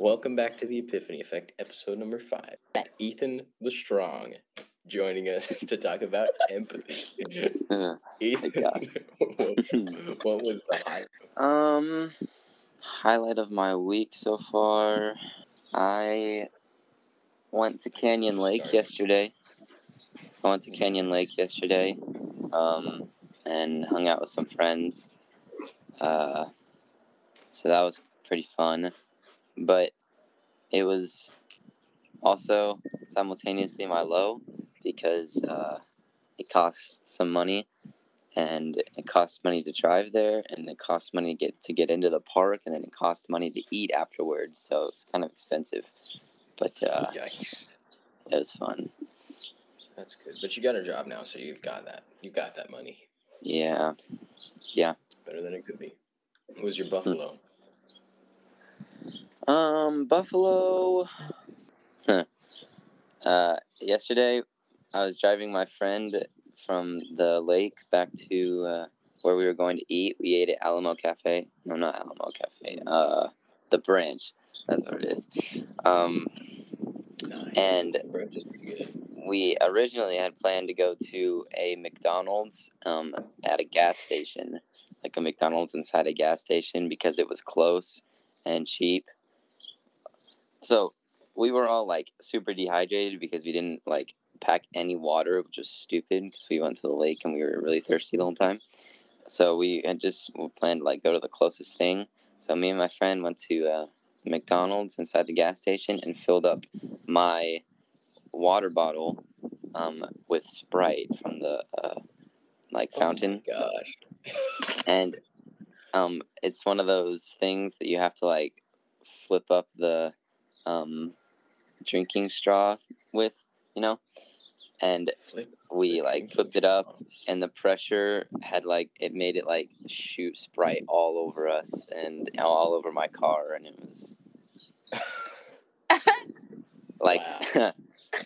Welcome back to the Epiphany Effect, episode number five. Ethan the Strong joining us to talk about empathy. Ethan, God. what, what was the high? um, highlight of my week so far. I went to Canyon Lake yesterday. I went to Canyon Lake yesterday, um, and hung out with some friends. Uh, so that was pretty fun, but it was also simultaneously my low because uh, it cost some money and it costs money to drive there and it costs money to get to get into the park and then it costs money to eat afterwards so it's kind of expensive but uh, Yikes. it was fun That's good. But you got a job now, so you've got that. You got that money. Yeah yeah Better than it could be. What was your buffalo? Um buffalo Huh. uh yesterday i was driving my friend from the lake back to uh, where we were going to eat we ate at alamo cafe no not alamo cafe uh the branch that's what it is um Nice. and Bro, just pretty good. we originally had planned to go to a McDonald's um, at a gas station, like a McDonald's inside a gas station, because it was close and cheap. So we were all like super dehydrated because we didn't like pack any water, which was stupid because we went to the lake and we were really thirsty the whole time. So we had just planned to like go to the closest thing. So me and my friend went to uh, McDonald's inside the gas station and filled up my water bottle um, with Sprite from the uh, like fountain, Oh my gosh. and um, it's one of those things that you have to like flip up the um, drinking straw with, you know, and we like flipped it up, and the pressure had like it made it like shoot Sprite all over us and all over my car, and it was like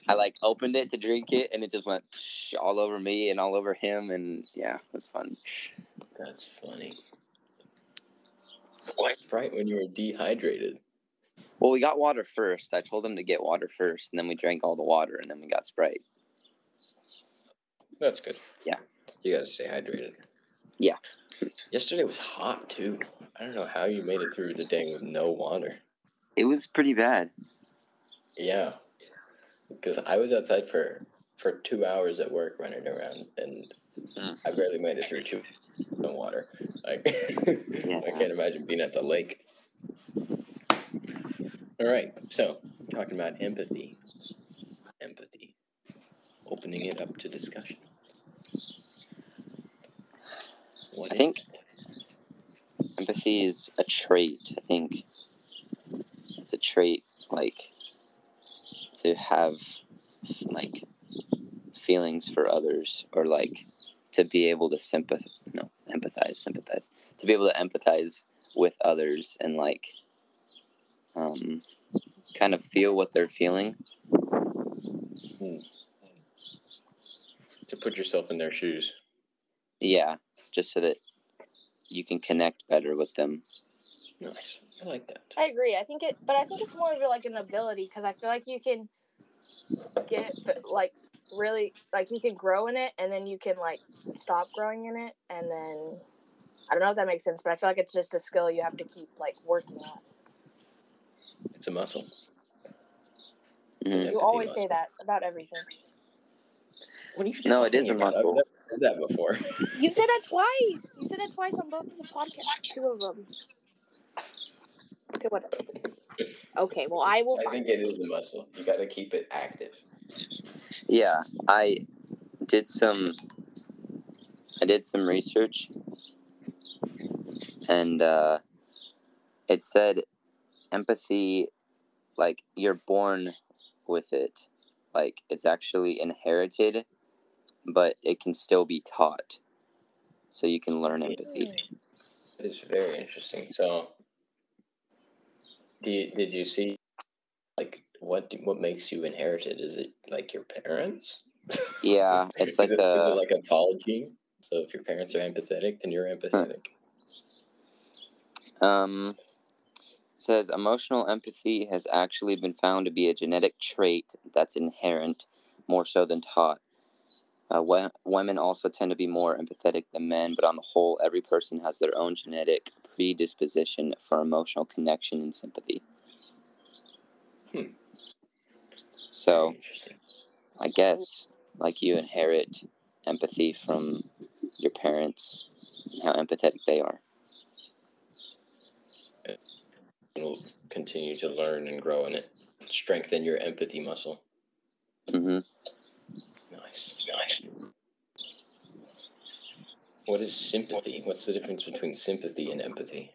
I like opened it to drink it, and it just went psh, all over me and all over him, and yeah, it was fun. That's funny. Right when you were dehydrated. Well, we got water first. I told him to get water first, and then we drank all the water, and then we got Sprite. That's good. Yeah. You gotta stay hydrated. Yeah. Yesterday was hot too. I don't know how you made it through the day with no water. It was pretty bad. Yeah. Because I was outside for for two hours at work running around and Mm. I barely made it through two no water. Like Yeah. I can't imagine being at the lake. All right, so talking about empathy. Empathy. Opening it up to discussion. What I think- it? Empathy is a trait. I think it's a trait like to have like feelings for others or like to be able to sympathize no empathize sympathize to be able to empathize with others and like um kind of feel what they're feeling to put yourself in their shoes. yeah just so that you can connect better with them Nice. I like that. I agree. I think it, but I think it's more of like an ability because I feel like you can get like really like you can grow in it and then you can like stop growing in it and then I don't know if that makes sense, but I feel like it's just a skill you have to keep like working on. It's a muscle. Mhm. You always muscle. say that about everything. What you No, it is a about? I've muscle. never heard that before. You said that twice. You said that twice on both of the podcasts, two of them. Okay, whatever. Okay, well I will I find think it is a muscle. You got to keep it active. Yeah, I did some. I did some research, and uh, it said empathy, like you're born with it, like it's actually inherited, but it can still be taught, so you can learn empathy. It's very interesting. So, do you, did you see, like, what do- what makes you inherited? Is it like your parents? Yeah, it's Is like it- is a- it like a tall gene? So if your parents are empathetic, then you're empathetic. Um, says emotional empathy has actually been found to be a genetic trait that's inherent more so than taught. Uh, we- women also tend to be more empathetic than men, but on the whole, every person has their own genetic predisposition for emotional connection and sympathy. Hmm. So. I guess, like you inherit empathy from your parents, and how empathetic they are. You'll continue to learn and grow in it. Strengthen your empathy muscle. hmm Nice. Nice. What is sympathy? What's the difference between sympathy and empathy?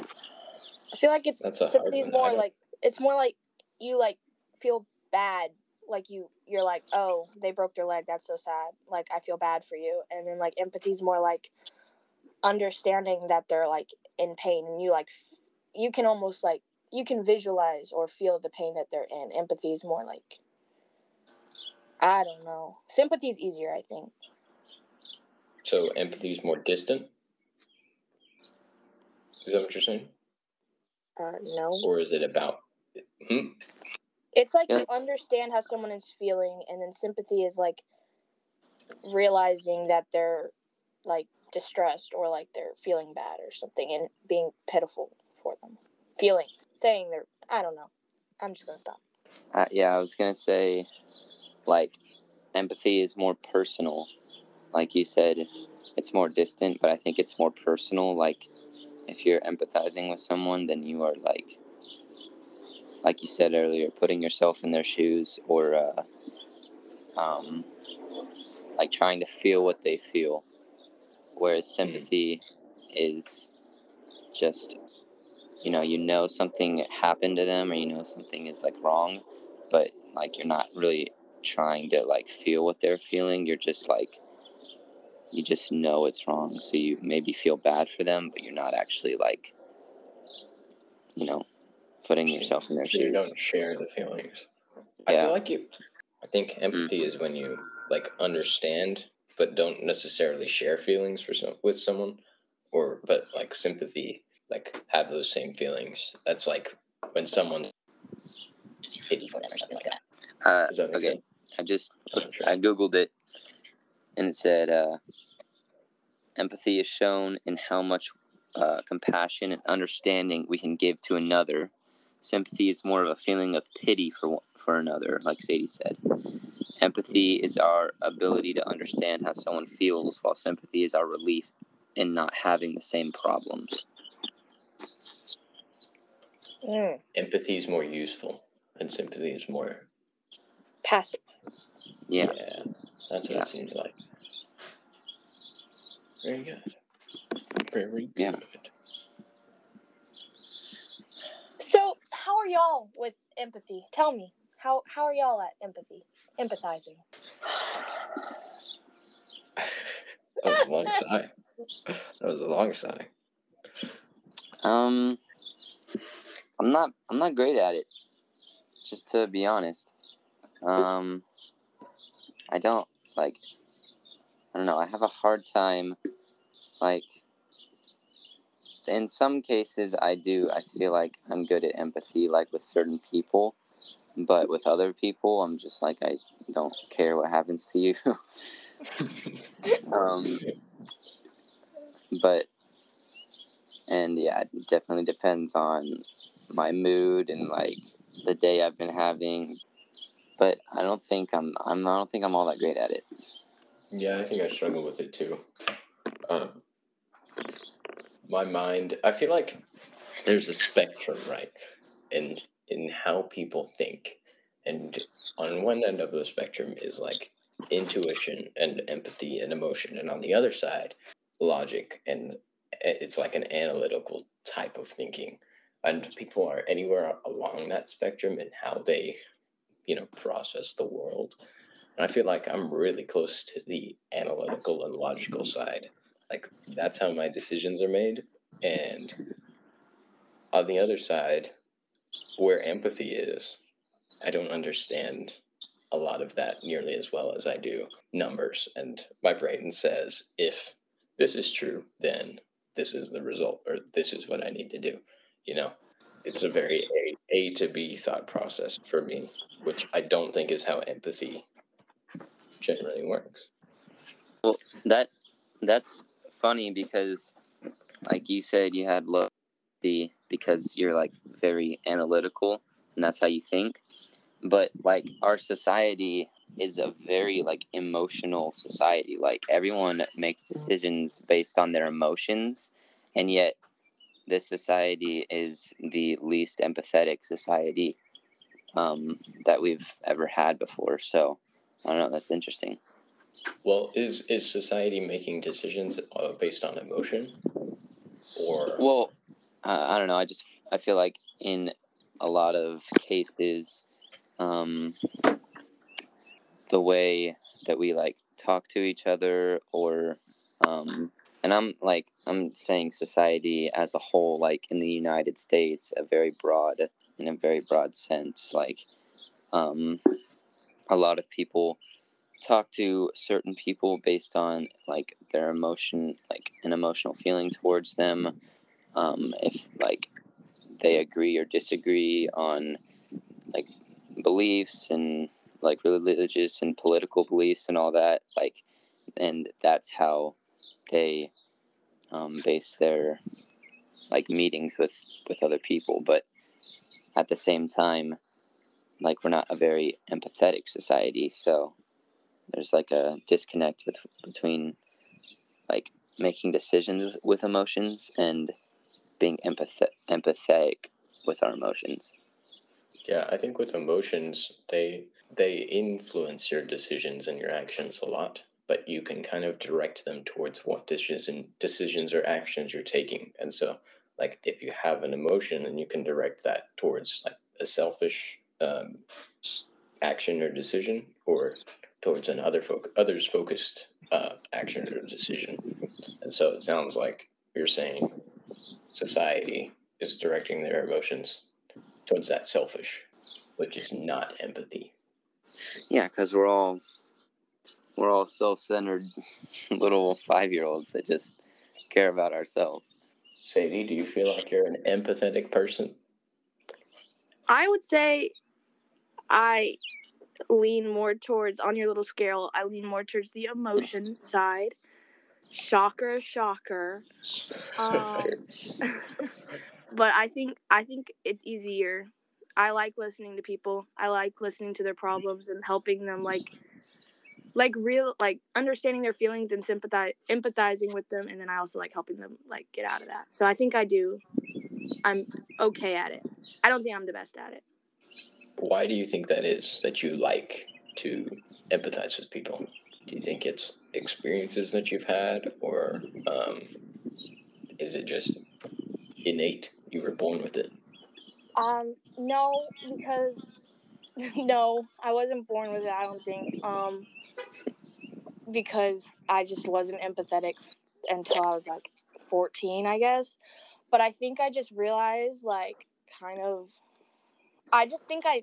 I feel like it's That's a hard sympathy's more like it's more like you like feel bad. Like you you're like, oh, they broke their leg. That's so sad. Like I feel bad for you. And then like empathy's more like understanding that they're like in pain and you like f- you can almost like you can visualize or feel the pain that they're in. Empathy is more like I don't know. Sympathy is easier, I think. So empathy is more distant? Is that what you're saying? Uh no. Or is it about. Hmm? It's like Yeah. you understand how someone is feeling, and then sympathy is like realizing that they're like distressed or like they're feeling bad or something and being pitiful for them. Feeling, saying they're, I don't know. I'm just gonna stop. Uh, yeah, I was gonna say, like, empathy is more personal. Like you said, it's more distant, but I think it's more personal. Like, if you're empathizing with someone, then you are like, like you said earlier, putting yourself in their shoes, or uh, um, like trying to feel what they feel. Whereas sympathy is just, you know, you know something happened to them, or you know something is like wrong, but like you're not really trying to like feel what they're feeling. You're just like, you just know it's wrong, so you maybe feel bad for them, but you're not actually like, you know, putting yourself in their So you don't share the feelings. I feel like you. I think empathy mm-hmm. is when you like understand, but don't necessarily share feelings for some with someone, or but like sympathy, like have those same feelings. That's like when someone pity for them or something like that. Uh, that okay, sense? I just sure. I googled it, and it said uh, empathy is shown in how much uh, compassion and understanding we can give to another. Sympathy is more of a feeling of pity for for another, like Sadie said. Empathy is our ability to understand how someone feels, while sympathy is our relief in not having the same problems. Mm, Empathy is more useful, and sympathy is more. passive. Yeah, that's what Yeah. it seems like. Very good. Very good. Yeah. So, how are y'all with empathy? Tell me, how how are y'all at empathy, empathizing? That was a long sigh. That was a long sigh. Um, I'm not. I'm not great at it. Just to be honest. Um, I don't like. I don't know. I have a hard time. Like, in some cases, I do. I feel like I'm good at empathy, like with certain people, but with other people, I'm just like I don't care what happens to you. um, but and yeah, it definitely depends on my mood and like the day I've been having. But I don't think I'm I'm I don't think I'm all that great at it. Yeah, I think I struggle with it too. Um, my mind, I feel like there's a spectrum, right, in in how people think, and on one end of the spectrum is like intuition and empathy and emotion, and on the other side, logic and it's like an analytical type of thinking, and people are anywhere along that spectrum in how they, you know, process the world. And I feel like I'm really close to the analytical and logical side. Like that's how my decisions are made. And on the other side, where empathy is, I don't understand a lot of that nearly as well as I do numbers. And my brain says, if this is true, then this is the result, or this is what I need to do, you know? it's a very a, a to b thought process for me, which I don't think is how empathy generally works. Well, that that's funny because, like you said, you had low the because you're like very analytical and that's how you think. But like our society is a very like emotional society. Like everyone makes decisions based on their emotions, and yet this society is the least empathetic society um, that we've ever had before. So I don't know. That's interesting. Well, is is society making decisions uh, based on emotion, or well, uh, I don't know. I just I feel like in a lot of cases, um, the way that we like talk to each other, or um, and I'm like I'm saying society as a whole, like in the United States, a very broad in a very broad sense, like um, a lot of people talk to certain people based on like their emotion like an emotional feeling towards them. Um, if like they agree or disagree on like beliefs and like religious and political beliefs and all that like and that's how they um, base their like meetings with with other people but at the same time like we're not a very empathetic society so there's like a disconnect with, between like making decisions with emotions and being empath- empathetic with our emotions. Yeah, I think with emotions, they they influence your decisions and your actions a lot, but you can kind of direct them towards what decision decisions or actions you're taking. And so, like if you have an emotion, then you can direct that towards like a selfish um, action or decision, or towards an other others focused uh, action or decision. And so it sounds like you're saying society is directing their emotions towards that selfish, which is not empathy. Yeah, because we're all we're all self-centered little five-year-olds that just care about ourselves. Sadie, do you feel like you're an empathetic person? I would say I lean more towards on your little scale. I lean more towards the emotion side. Shocker, shocker. Um, but I think I think it's easier. I like listening to people. I like listening to their problems and helping them like like real like understanding their feelings and sympathize empathizing with them and then I also like helping them like get out of that. So I think I do I'm okay at it. I don't think I'm the best at it. Why do you think that is that you like to empathize with people? Do you think it's experiences that you've had, or um, is it just innate? You were born with it. Um, no, because no, I wasn't born with it. I don't think. Um, because I just wasn't empathetic until I was like 14, I guess. But I think I just realized, like, kind of, I just think I,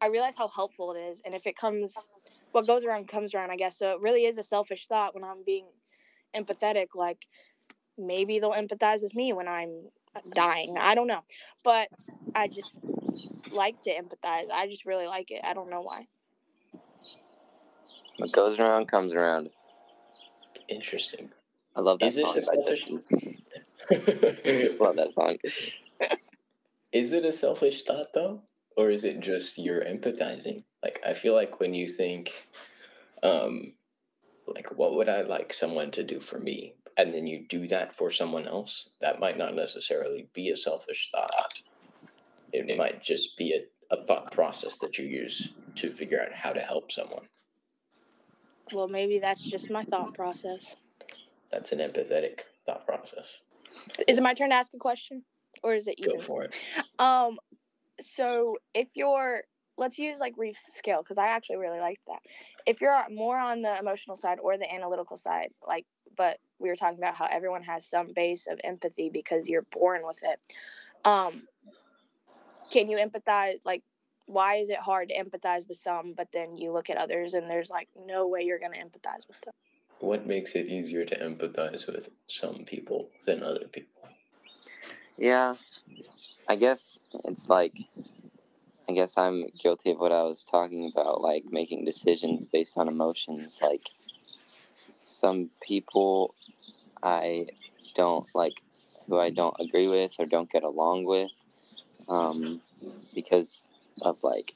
I realize how helpful it is, and if it comes, what goes around comes around, I guess. So it really is a selfish thought when I'm being empathetic. Like, maybe they'll empathize with me when I'm dying. I don't know, but I just like to empathize. I just really like it. I don't know why. What goes around comes around. Interesting. I love that Is it song. a selfish? Love that song. is it a selfish thought though, or is it just you're empathizing? Like I feel like when you think, um, like what would I like someone to do for me, and then you do that for someone else, that might not necessarily be a selfish thought. It might just be a, a thought process that you use to figure out how to help someone. Well, maybe that's just my thought process. That's an empathetic thought process. Is it my turn to ask a question, or is it you? Go you? for it. Um, so if you're, let's use like Reef's scale because I actually really liked that. If you're more on the emotional side or the analytical side, like, but we were talking about how everyone has some base of empathy because you're born with it. Um, can you empathize? Like, why is it hard to empathize with some, but then you look at others and there's like no way you're gonna empathize with them? What makes it easier to empathize with some people than other people? Yeah. I guess it's like I guess I'm guilty of what I was talking about, like making decisions based on emotions. Like some people I don't like who I don't agree with or don't get along with um, because of like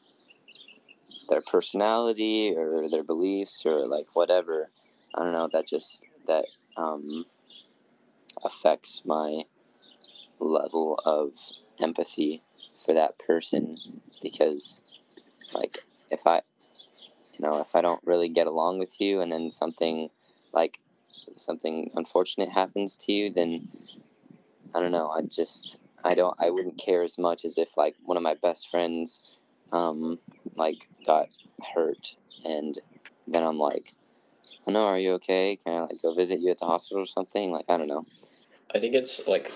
their personality or their beliefs or like whatever. I don't know. That just that um, affects my level of empathy for that person because like if I you know if I don't really get along with you and then something like something unfortunate happens to you then I don't know I just I don't I wouldn't care as much as if like one of my best friends um like got hurt and then I'm like I know are you okay can I like go visit you at the hospital or something like I don't know I think it's like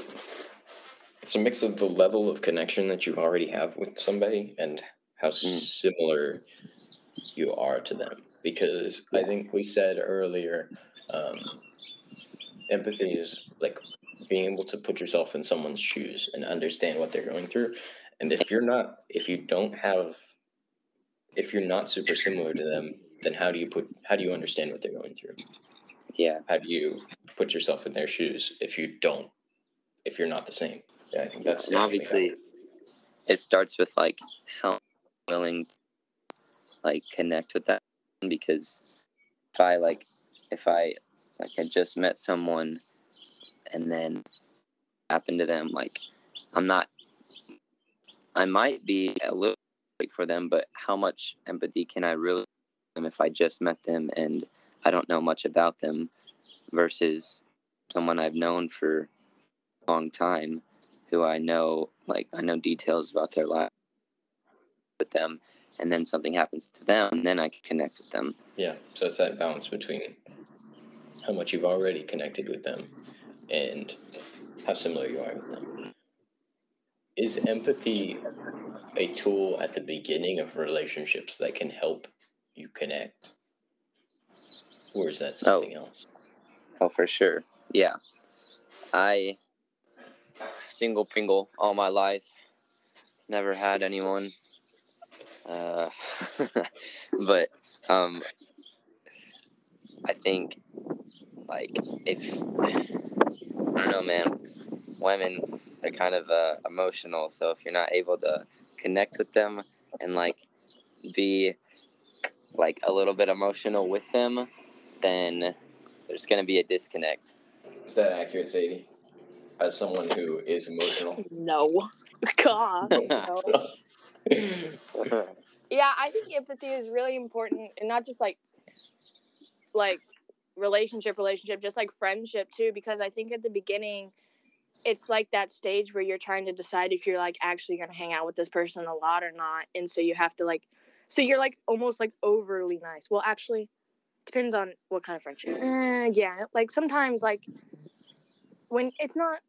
it's a mix of the level of connection that you already have with somebody and how Mm. similar you are to them. Because I think we said earlier, um, empathy is like being able to put yourself in someone's shoes and understand what they're going through. And if you're not, if you don't have, if you're not super similar to them, then how do you put, how do you understand what they're going through? yeah How do you put yourself in their shoes if you don't, if you're not the same? Yeah, I think that's and obviously it starts with like how willing to, like connect with that because if i like if i like had just met someone and then happen to them like i'm not i might be a little for them but how much empathy can i really them if i just met them and i don't know much about them versus someone i've known for a long time who I know, like I know details about their life with them, and then something happens to them, and then I connect with them. Yeah, so it's that balance between how much you've already connected with them and how similar you are with them. Is empathy a tool at the beginning of relationships that can help you connect? Or is that something else? Oh, for sure. Yeah, I single pringle all my life. Never had anyone. Uh, but um, I think like if I don't know, man, women they're kind of uh, emotional. So if you're not able to connect with them and like be like a little bit emotional with them, then there's gonna be a disconnect. Is that accurate, Sadie? As someone who is emotional? No. God. no. Yeah, I think empathy is really important, and not just like like relationship, relationship, just like friendship too. Because I think at the beginning, it's like that stage where you're trying to decide if you're like actually gonna hang out with this person a lot or not, and so you have to like, so you're like almost like overly nice. Well, actually, depends on what kind of friendship. Eh, yeah, like sometimes like when it's not.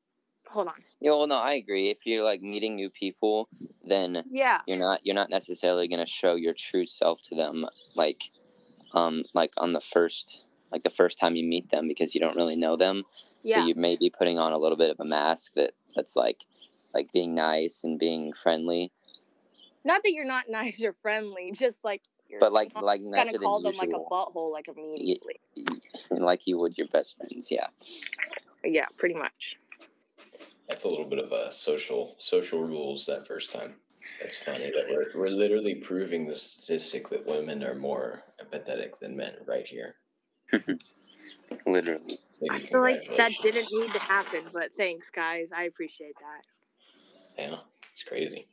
Hold on. Yeah, well, no, I agree. If you're like meeting new people, then Yeah. you're not you're not necessarily gonna show your true self to them, like, um, like on the first like the first time you meet them because you don't really know them. So you may be putting on a little bit of a mask that that's like like being nice and being friendly, Not that you're not nice or friendly, just like you're but like not like gonna nicer call than them like a usual, butthole like immediately. like you would your best friends. Yeah. Yeah, pretty much. That's a little bit of a social social rules that first time. That's funny that we're we're literally proving the statistic that women are more empathetic than men right here. Literally. I feel like that didn't need to happen, but thanks, guys. I appreciate that. Yeah, it's crazy.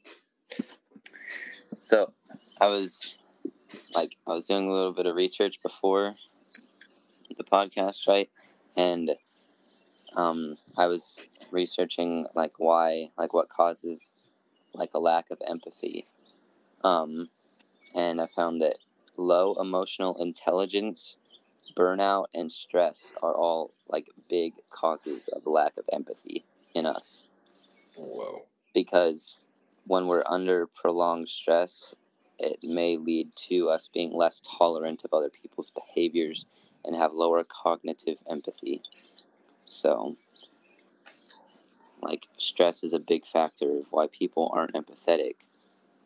So I was like I was doing a little bit of research before the podcast, right? And um I was researching like why like what causes like a lack of empathy. Um and I found that low emotional intelligence, burnout and stress are all like big causes of lack of empathy in us Whoa. because when we're under prolonged stress, it may lead to us being less tolerant of other people's behaviors and have lower cognitive empathy. So, like stress is a big factor of why people aren't empathetic,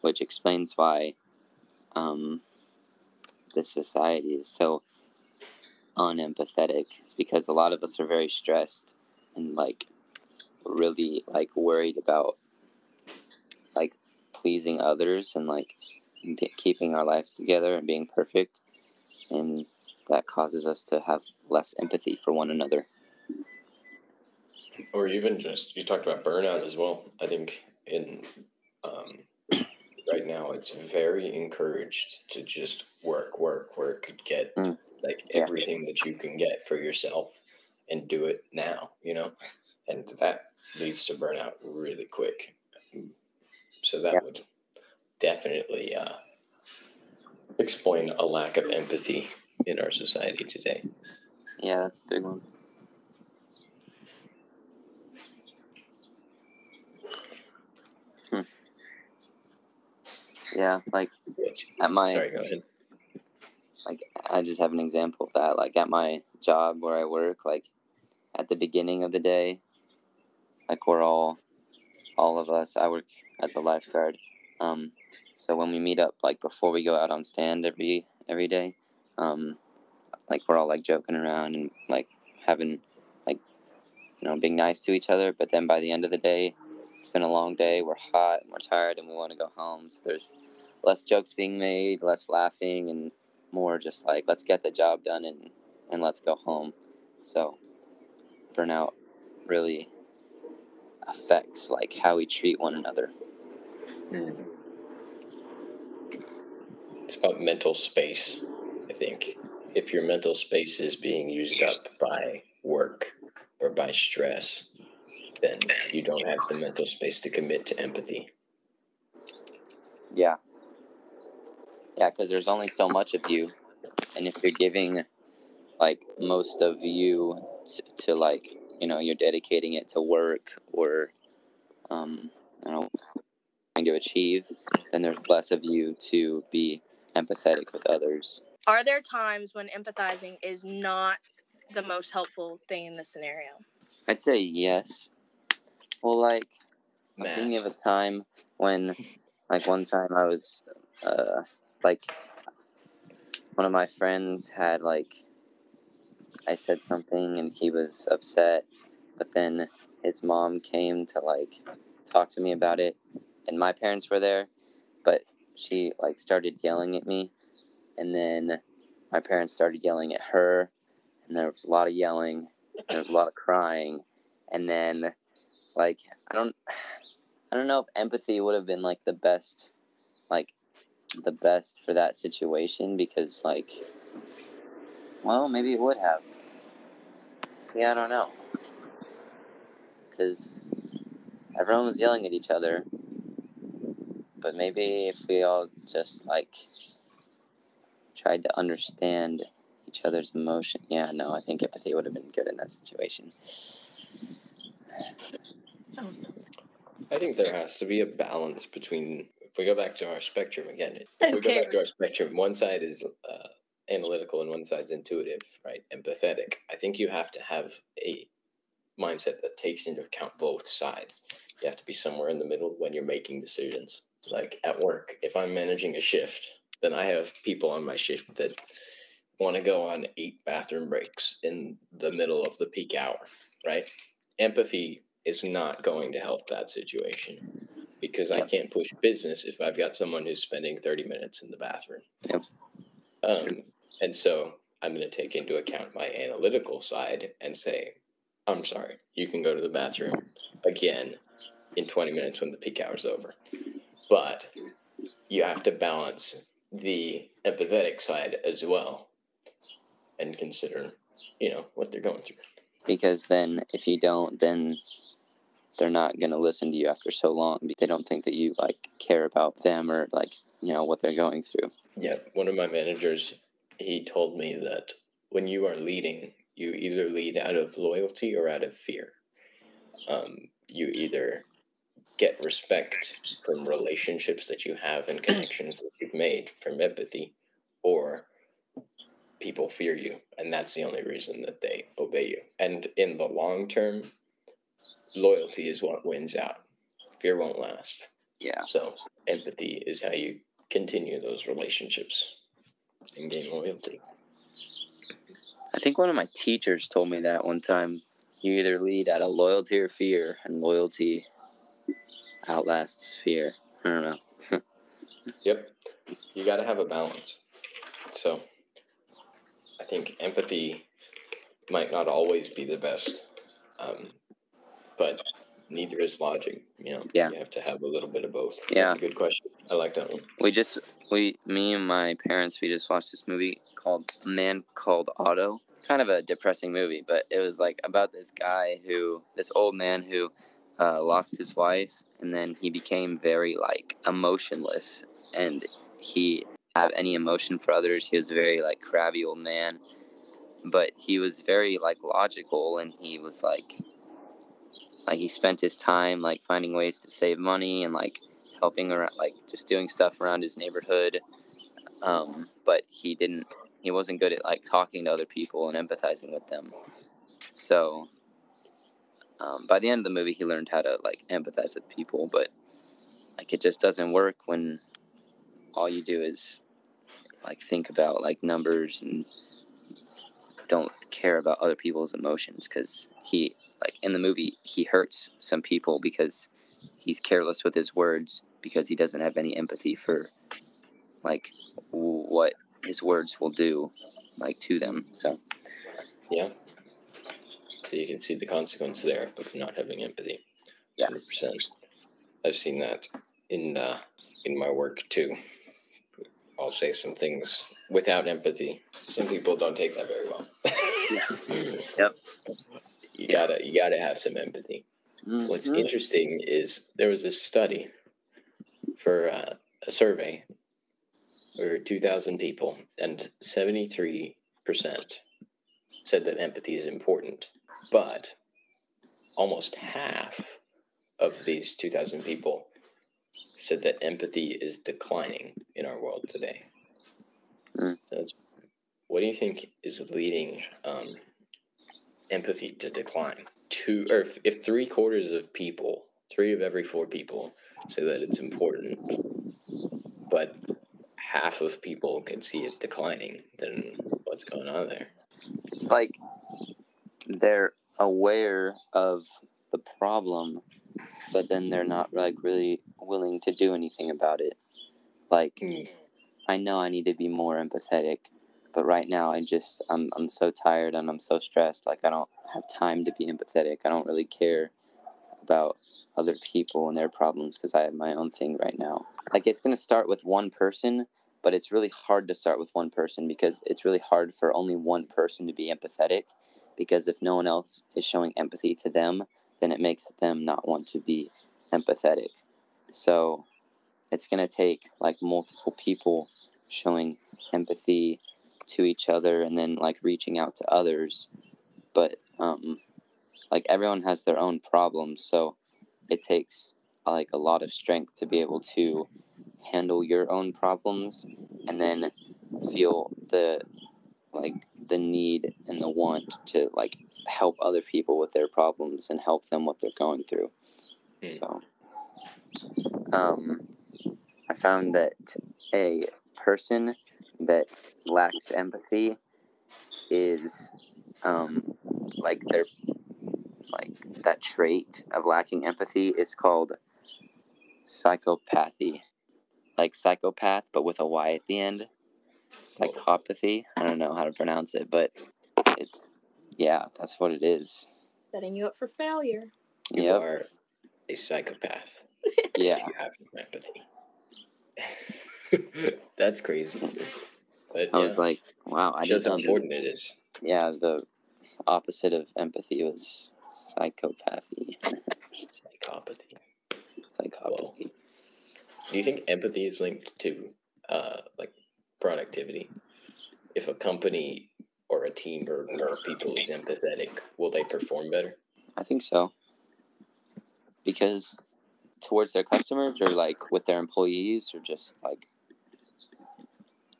which explains why um, this society is so unempathetic. It's because a lot of us are very stressed and like really like worried about like pleasing others and like keeping our lives together and being perfect and that causes us to have less empathy for one another or even just you talked about burnout as well i think in um, right now it's very encouraged to just work work work get mm. like yeah. everything that you can get for yourself and do it now you know and that leads to burnout really quick so that yeah. would definitely uh, explain a lack of empathy in our society today yeah that's a big one Yeah, like at my sorry, go ahead. Like I just have an example of that. Like at my job where I work, like at the beginning of the day, like we're all all of us. I work as a lifeguard. Um, so when we meet up, like before we go out on stand every every day, um, like we're all like joking around and like having like you know being nice to each other. But then by the end of the day, it's been a long day. We're hot and we're tired and we want to go home. So there's less jokes being made, less laughing, and more just like let's get the job done and and let's go home. So burnout really affects like how we treat one another. Mm. It's about mental space, I think. If your mental space is being used up by work or by stress, then you don't have the mental space to commit to empathy. Yeah. Yeah, because there's only so much of you. And if you're giving like most of you to, to like, you know, you're dedicating it to work or, um, I don't know, trying to achieve, then there's less of you to be empathetic with others. Are there times when empathizing is not the most helpful thing in the scenario? I'd say yes. Well, like, I'm thinking of a time when, like, one time I was, uh, like, one of my friends had, like, I said something and he was upset, but then his mom came to, like, talk to me about it, and my parents were there, but she, like, started yelling at me, and then my parents started yelling at her, and there was a lot of yelling, there was a lot of crying, and then like I don't I don't know if empathy would have been like the best like the best for that situation because like well maybe it would have. See I don't know. Because everyone was yelling at each other. But maybe if we all just like tried to understand each other's emotion yeah no I think empathy would have been good in that situation I think there has to be a balance between. If we go back to our spectrum again, if we go back to our spectrum, one side is uh, analytical and one side's intuitive, right? Empathetic. I think you have to have a mindset that takes into account both sides. You have to be somewhere in the middle when you're making decisions. Like at work, if I'm managing a shift, then I have people on my shift that want to go on eight bathroom breaks in the middle of the peak hour, right? Empathy is not going to help that situation because I can't push business if I've got someone who's spending 30 minutes in the bathroom. Yep. Um, and so I'm going to take into account my analytical side and say, I'm sorry, you can go to the bathroom again in 20 minutes when the peak hour's over. But you have to balance the empathetic side as well and consider, you know, what they're going through. Because then if you don't, then they're not going to listen to you after so long because they don't think that you like care about them or like you know what they're going through. Yeah one of my managers he told me that when you are leading you either lead out of loyalty or out of fear. Um, you either get respect from relationships that you have and connections that you've made from empathy or people fear you and that's the only reason that they obey you. And in the long term loyalty is what wins out. Fear won't last. Yeah. So empathy is how you continue those relationships and gain loyalty. I think one of my teachers told me that one time. You either lead out of loyalty or fear, and loyalty outlasts fear. I don't know. Yep. You got to have a balance. So I think empathy might not always be the best, um, but neither is logic. You know, Yeah. you have to have a little bit of both. Yeah. That's a good question. I like that one. We just we me and my parents we just watched this movie called A Man Called Otto. Kind of a depressing movie, but it was like about this guy who this old man who uh, lost his wife and then he became very like emotionless and he have any emotion for others. He was a very like crabby old man, but he was very like logical and he was like like he spent his time like finding ways to save money and like helping around like just doing stuff around his neighborhood. Um, but he didn't he wasn't good at like talking to other people and empathizing with them. So um, by the end of the movie he learned how to like empathize with people but like it just doesn't work when all you do is like think about like numbers and don't care about other people's emotions because he like in the movie he hurts some people because he's careless with his words because he doesn't have any empathy for like what his words will do like to them so Yeah. So you can see the consequence there of not having empathy. Yeah. 100%. I've seen that in uh, in my work too. I'll say some things without empathy. Some people don't take that very well. Yep. You gotta you gotta have some empathy. What's Mhm. interesting is there was a study for uh, a survey for 2,000 people, and 73% said that empathy is important. But almost half of these 2,000 people said that empathy is declining in our world today. Mm. So what do you think is leading um, empathy to decline? Two, or if, if three quarters of people, three of every four people, say that it's important, but half of people can see it declining, then what's going on there? it's like they're aware of the problem but then they're not like really willing to do anything about it like Hmm. I know I need to be more empathetic, but right now I just I'm I'm so tired and I'm so stressed. Like I don't have time to be empathetic. I don't really care about other people and their problems because I have my own thing right now. Like it's gonna start with one person, but it's really hard to start with one person because it's really hard for only one person to be empathetic. Because if no one else is showing empathy to them, then it makes them not want to be empathetic. So it's to take like multiple people showing empathy to each other and then like reaching out to others but um like everyone has their own problems so it takes like a lot of strength to be able to handle your own problems and then feel the like the need and the want to like help other people with their problems and help them what they're going through Hmm. so um I found that a person that lacks empathy is um, like their like that trait of lacking empathy is called psychopathy, like psychopath, but with a Y at the end. Psychopathy. I don't know how to pronounce it, but it's yeah, that's what it is. Setting you up for failure. You Yep. are a psychopath Yeah. you have no empathy. That's crazy. But I was like, wow, I shows how important it is. Yeah, the opposite of empathy was psychopathy. Psychopathy. Psychopathy. Do you think empathy is linked to uh, like productivity? If a company or a team or people is empathetic, will they perform better? I think so. Because towards their customers or like with their employees or just like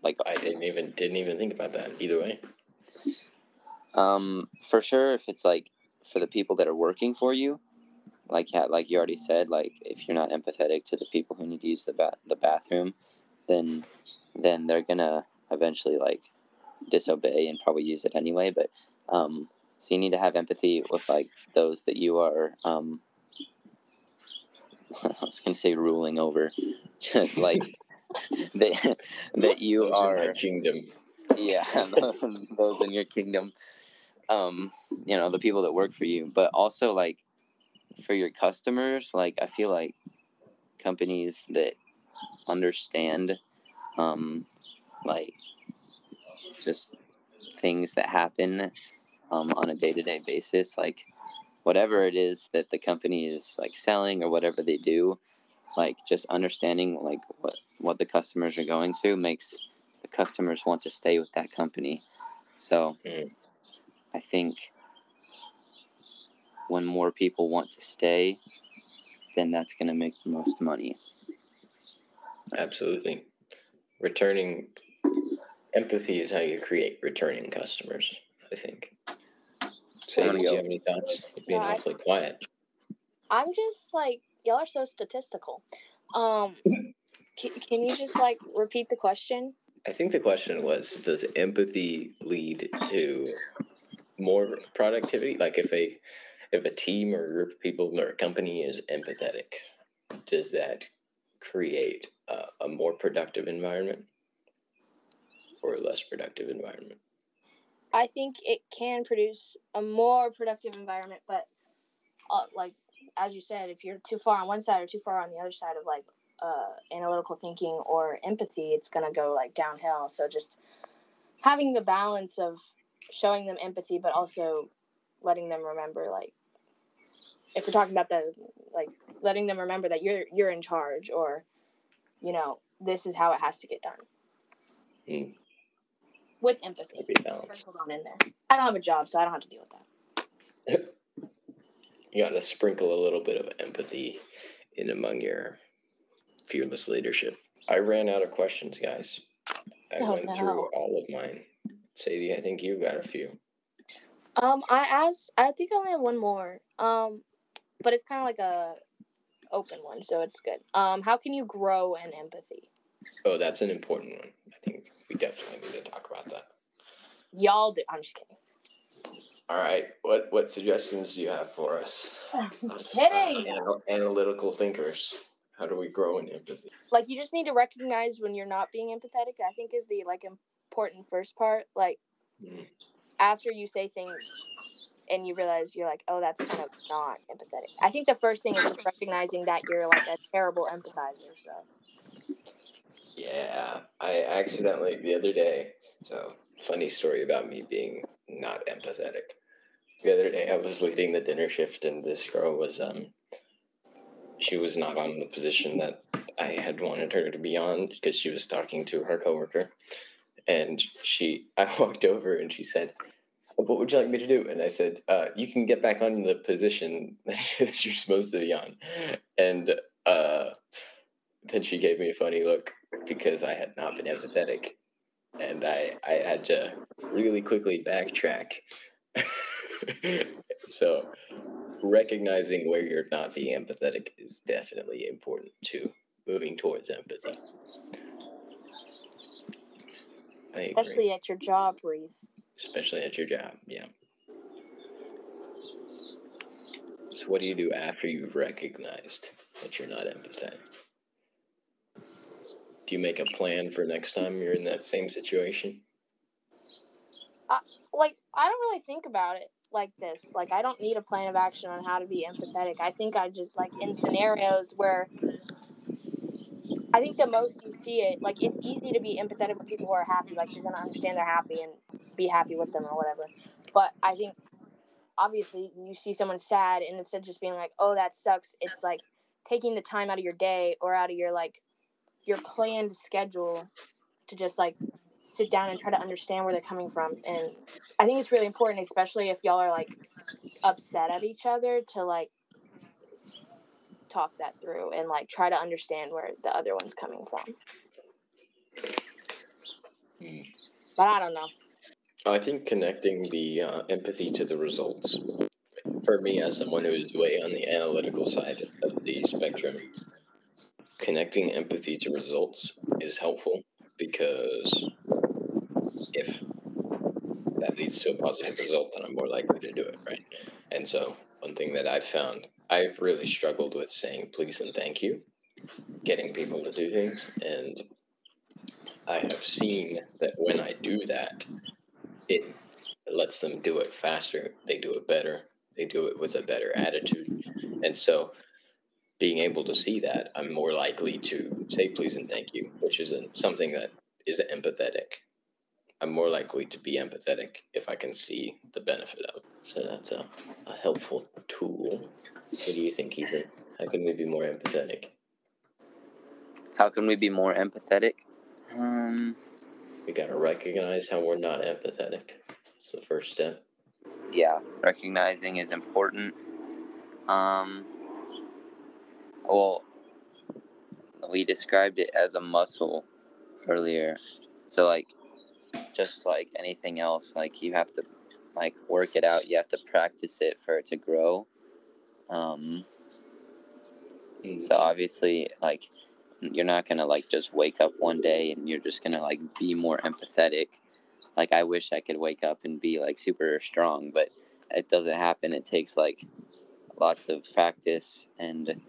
like I didn't even didn't even think about that. Either way, um for sure if it's like for the people that are working for you, like like you already said, like if you're not empathetic to the people who need to use the ba- the bathroom, then then they're gonna eventually like disobey and probably use it anyway. But um, so you need to have empathy with like those that you are um, I was gonna say ruling over, like that that you Those are kingdom. yeah those in your kingdom um you know the people that work for you but also like for your customers like i feel like companies that understand um like just things that happen um, on a day-to-day basis like whatever it is that the company is like selling or whatever they do like just understanding like what what the customers are going through makes the customers want to stay with that company. So Mm. I think when more people want to stay, then that's going to make the most money. Absolutely. Returning empathy is how you create returning customers, I think. So, do you have any thoughts? You're being No, I- awfully quiet. I'm just like y'all are so statistical. Um, can, can you just like repeat the question? I think the question was Does empathy lead to more productivity? Like if a if a team or a group of people or a company is empathetic, does that create a, a more productive environment or a less productive environment? I think it can produce a more productive environment, but uh, like as you said, if you're too far on one side or too far on the other side of like uh, analytical thinking or empathy, it's gonna go like downhill. So just having the balance of showing them empathy, but also letting them remember like if we're talking about the like letting them remember that you're you're in charge or you know this is how it has to get done Mm. with empathy sprinkled on in there. I don't have a job, so I don't have to deal with that. You got to sprinkle a little bit of empathy in among your fearless leadership. I ran out of questions, guys. I Oh, went no. through all of mine. Sadie, I think you got a few. Um, I asked. I think I only have one more. Um, but it's kind of like a open one, so it's good. Um, how can you grow in empathy? Oh, that's an important one. I think we definitely need to talk about that. Y'all do. I'm just kidding. All right, what what suggestions do you have for us? Us, uh, kidding. anal- analytical thinkers. How do we grow in empathy? Like you just need to recognize when you're not being empathetic. I think is the like important first part. Like Mm. after you say things and you realize you're like, oh, that's kind of not empathetic. I think the first thing is recognizing that you're like a terrible empathizer. So Yeah, I accidentally the other day. So funny story about me being not empathetic. The other day, I was leading the dinner shift, and this girl was um, she was not on the position that I had wanted her to be on because she was talking to her coworker, and she I walked over and she said. What would you like me to do? And I said, uh, "You can get back on the position that you're supposed to be on." And uh, then she gave me a funny look because I had not been empathetic, and I I had to really quickly backtrack. so, recognizing where you're not being empathetic is definitely important to Moving towards empathy, I agree. especially at your job, Reeve. especially at your job. Yeah. So, what do you do after you've recognized that you're not empathetic? Do you make a plan for next time you're in that same situation? like I don't really think about it like this. Like I don't need a plan of action on how to be empathetic. I think I just like in scenarios where I think the most you see it, like it's easy to be empathetic with people who are happy. Like you're gonna understand they're happy and be happy with them or whatever. But I think obviously you see someone sad and instead of just being like, Oh, that sucks, it's like taking the time out of your day or out of your like your planned schedule to just like sit down and try to understand where they're coming from. And I think it's really important, especially if y'all are like upset at each other, to like talk that through and like try to understand where the other one's coming from. Hmm. But I don't know. I think connecting the uh, empathy to the results. for me, as someone who is way on the analytical side of the spectrum, connecting empathy to results is helpful because if that leads to a positive result, then I'm more likely to do it, right? And so, one thing that I've found, I've really struggled with saying please and thank you, getting people to do things, and I have seen that when I do that, it lets them do it faster, they do it better, they do it with a better attitude. And so, being able to see that, I'm more likely to say please and thank you, which is something that is empathetic. I'm more likely to be empathetic if I can see the benefit of it. So that's a, a helpful tool. What do you think, Ethan? How can we be more empathetic? How can we be more empathetic? Um, We gotta recognize how we're not empathetic. That's the first step. yeah, recognizing is important. Um, well, we described it as a muscle earlier. So, like, just like anything else, like, you have to, like, work it out. You have to practice it for it to grow. Um, so obviously, like, you're not gonna like just wake up one day and you're just gonna like be more empathetic. Like I wish I could wake up and be like super strong, but it doesn't happen. It takes like lots of practice and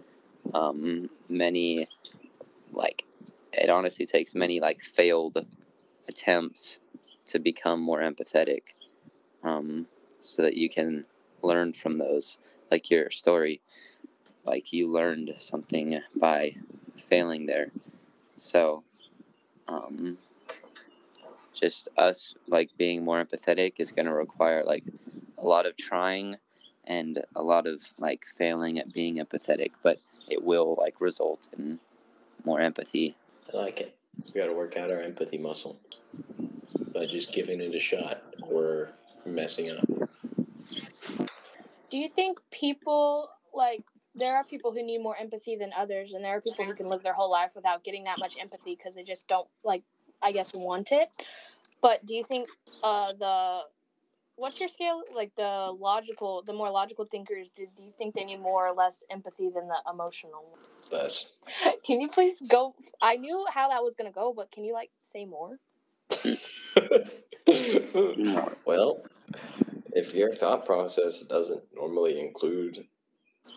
um, many like it honestly takes many like failed attempts to become more empathetic, um, so that you can learn from those. Like your story, like you learned something by failing there. So, um, just us like being more empathetic is going to require like a lot of trying and a lot of like failing at being empathetic, but it will like result in more empathy. I like it. We gotta work out our empathy muscle by just giving it a shot or messing up. Do you think people like there are people who need more empathy than others, and there are people who can live their whole life without getting that much empathy because they just don't like, I guess, want it. But do you think uh, the what's your scale like the logical, the more logical thinkers? Do, do you think they need more or less empathy than the emotional? Thus, Can you please go? I knew how that was gonna go, but can you like say more? well, if your thought process doesn't normally include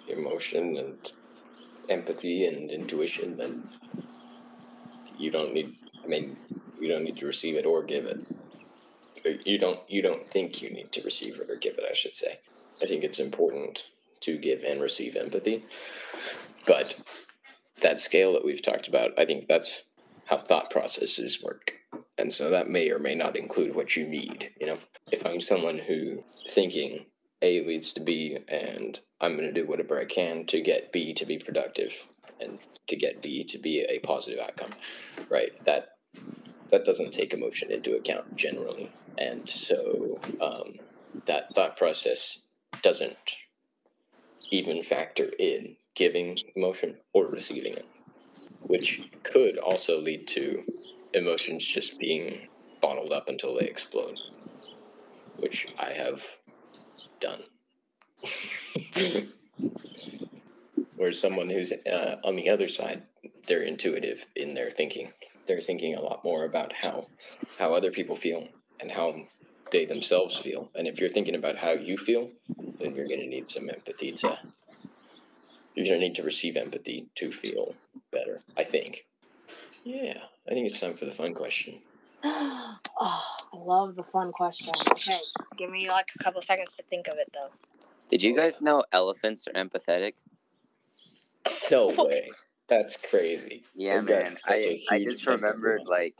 emotion and empathy and intuition, then you don't need. I mean, you don't need to receive it or give it. You don't. You don't think you need to receive it or give it. I should say. I think it's important to give and receive empathy, but that scale that we've talked about, I think that's how thought processes work. And so that may or may not include what you need. You know, if I'm someone who thinking A leads to B and I'm going to do whatever I can to get B to be productive and to get B to be a positive outcome, right? That that doesn't take emotion into account generally. And so um, that thought process doesn't even factor in giving emotion or receiving it, which could also lead to emotions just being bottled up until they explode, which I have done. Whereas someone who's uh, on the other side, they're intuitive in their thinking. They're thinking a lot more about how how other people feel and how they themselves feel. And if you're thinking about how you feel, then you're going to need some empathy to. You're going to need to receive empathy to feel better. I think. Yeah, I think it's time for the fun question. oh, I love the fun question. Okay, give me like a couple seconds to think of it though. Did you guys know elephants are empathetic? No way. That's crazy. Yeah, I've man. I, a I I huge just remembered muscle. like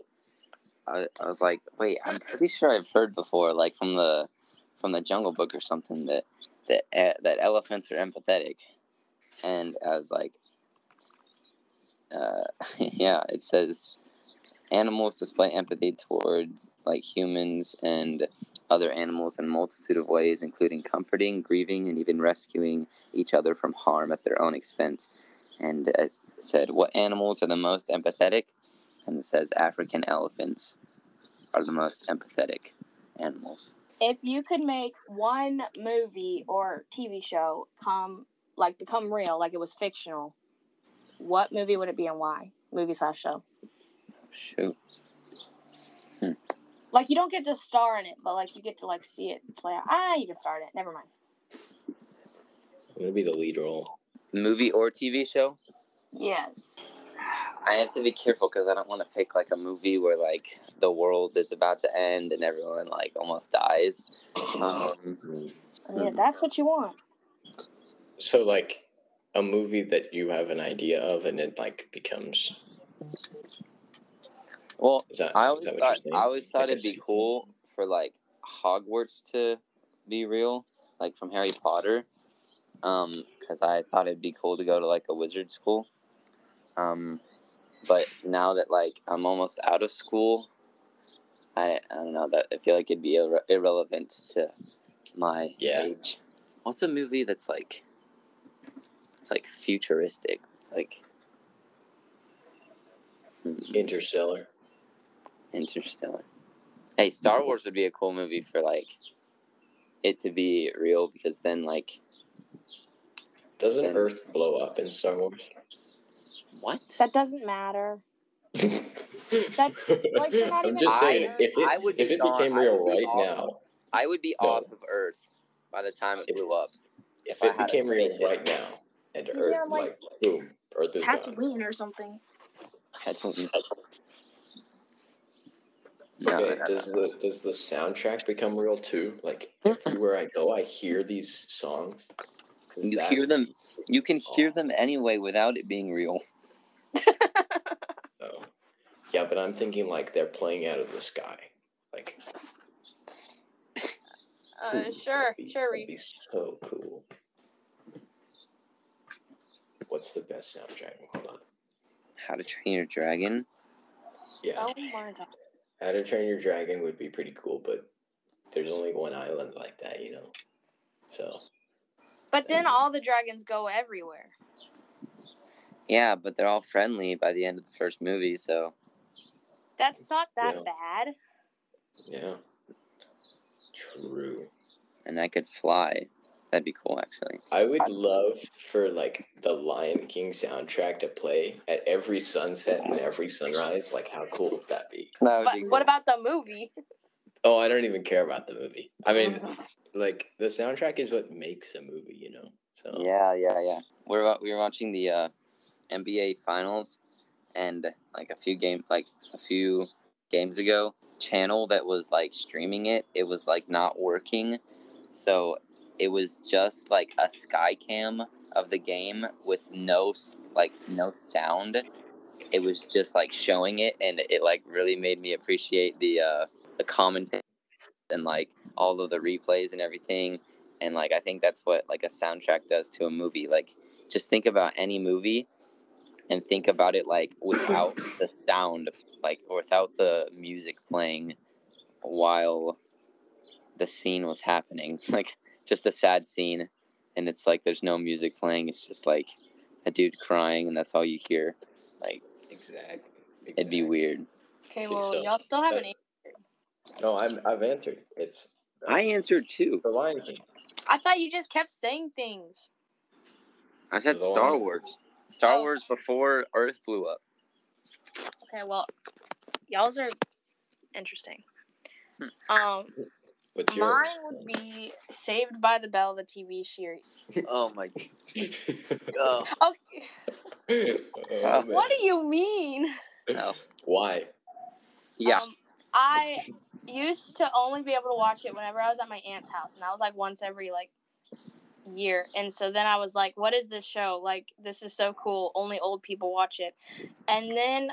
I, I was like, wait, I'm pretty sure I've heard before, like from the from the Jungle Book or something that that e- that elephants are empathetic, and I was like, uh, yeah, it says animals display empathy toward like humans and other animals in a multitude of ways, including comforting, grieving, and even rescuing each other from harm at their own expense. And it said, what animals are the most empathetic? And it says African elephants are the most empathetic animals. If you could make one movie or TV show come like become real, like it was fictional, what movie would it be and why? Movie slash show. Shoot. Like you don't get to star in it, but like you get to like see it play out. Ah, you can star in it. Never mind. I'm gonna be the lead role. Movie or TV show? Yes. I have to be careful because I don't want to pick like a movie where like the world is about to end and everyone like almost dies. Um, Yeah, that's what you want. So like a movie that you have an idea of and it like becomes well, that I always thought? I always thought it'd be cool for like Hogwarts to be real, like from Harry Potter, um, because I thought it'd be cool to go to like a wizard school. Um, but now that like I'm almost out of school, I I don't know that I feel like it'd be irre- irrelevant to my Yeah. age. What's a movie that's like it's like futuristic? It's like hmm, Interstellar. Interstellar. Hey, Star Wars would be a cool movie for like it to be real because then like Doesn't Then- Earth blow up in Star Wars? What? That doesn't matter. That- like, you're not I'm even just saying, I- if it, I would if it gone. became real would right off. now, I would be No. off of Earth by the time it blew up. if If it became real spaceship. right now, and Yeah, Earth like- like boom, Earth is gone. Tatooine or something. I don't know. No, okay, no, no, does no. the does the soundtrack become real too? Like everywhere I go, I hear these songs. You that- hear them. You can hear oh. them anyway without it being real. Oh. Yeah, but I'm thinking like they're playing out of the sky. Like Uh, ooh, sure, be- sure, That'd be so cool. What's the best soundtrack? Hold on. How to Train Your Dragon. Yeah. Oh my god. How to Train Your Dragon would be pretty cool, but there's only one island like that, you know. So But then all the dragons go everywhere. Yeah, but they're all friendly by the end of the first movie, so That's not that Yeah. bad. yeah. True. and I could fly. That'd be cool, actually. I would love for like the Lion King soundtrack to play at every sunset and every sunrise. Like, how cool would that be? That But what about the movie? Oh, I don't even care about the movie. I mean, like the soundtrack is what makes a movie, you know. So Yeah, yeah, yeah. We're wa- we were watching the uh, NBA finals, and like a few game like a few games ago, channel that was like streaming it, it was like not working, so it was just like a sky cam of the game with no like no sound. It was just like showing it, and it like really made me appreciate the uh, the commentary and like all of the replays and everything. And like i think that's what like a soundtrack does to a movie. Like just think about any movie and think about it like without the sound like or without the music playing while the scene was happening like just a sad scene and it's like there's no music playing it's just like a dude crying and that's all you hear like exactly. it'd be weird Okay, well, so. y'all still haven't. Answered. No, I'm. I've answered. It's uh, i answered too the Lion King. I thought you just kept saying things. i said star Lion- wars star Oh. wars before earth blew up Okay, well, y'all's are interesting. Hmm. Um, What's yours? mine would be Saved by the Bell, the TV series. oh my god Okay, Oh, what do you mean? no Why? yeah Um, I used to only be able to watch it whenever I was at my aunt's house, and that was like once every like year. And so then I was like, "What is this show? Like, this is so cool. Only old people watch it." And then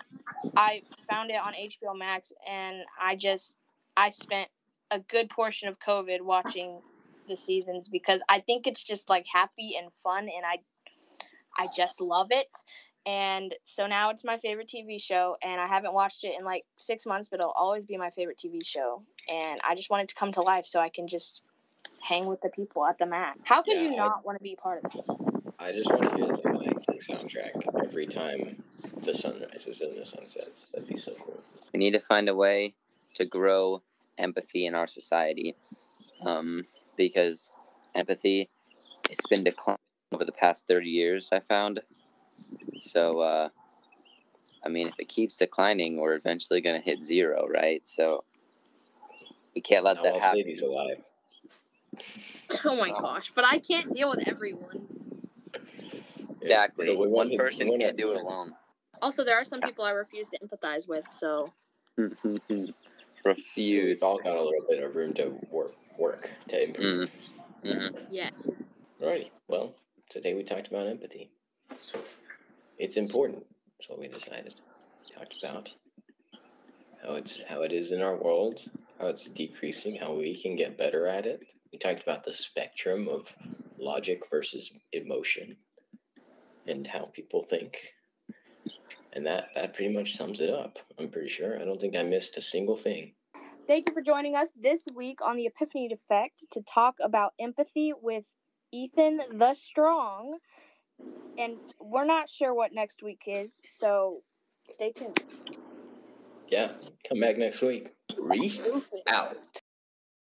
I found it on HBO Max, and I just I spent a good portion of COVID watching the seasons because I think it's just like happy and fun, and I I just love it. And so now it's my favorite TV show, and I haven't watched it in like six months, but it'll always be my favorite TV show. And I just want it to come to life so I can just hang with the people at the mat. How could you Yeah, I- not want to be part of that? I just want to hear the Lion King soundtrack every time the sun rises and the sun sets. That'd be so cool. We need to find a way to grow empathy in our society. um, because empathy it's been declining over the past 30 years i found so uh, i mean if it keeps declining we're eventually going to hit zero right so we can't let Now that I'll happen he's alive. Oh my gosh! But I can't deal with everyone. exactly Yeah, one person can't do it alone Also, there are some people I refuse to empathize with. So So refuse we've all got a little bit of room to work work to improve. mm. hmm yeah, Alrighty. Well, today we talked about empathy. It's important. That's what we decided. We talked about how it's how it is in our world, how it's decreasing, how we can get better at it. We talked about the spectrum of logic versus emotion and how people think. And that that pretty much sums it up. I'm pretty sure. I don't think I missed a single thing. Thank you for joining us this week on the Epiphany Effect to talk about empathy with Ethan the Strong. And we're not sure what next week is, so stay tuned. Yeah. Come back next week. Reese out.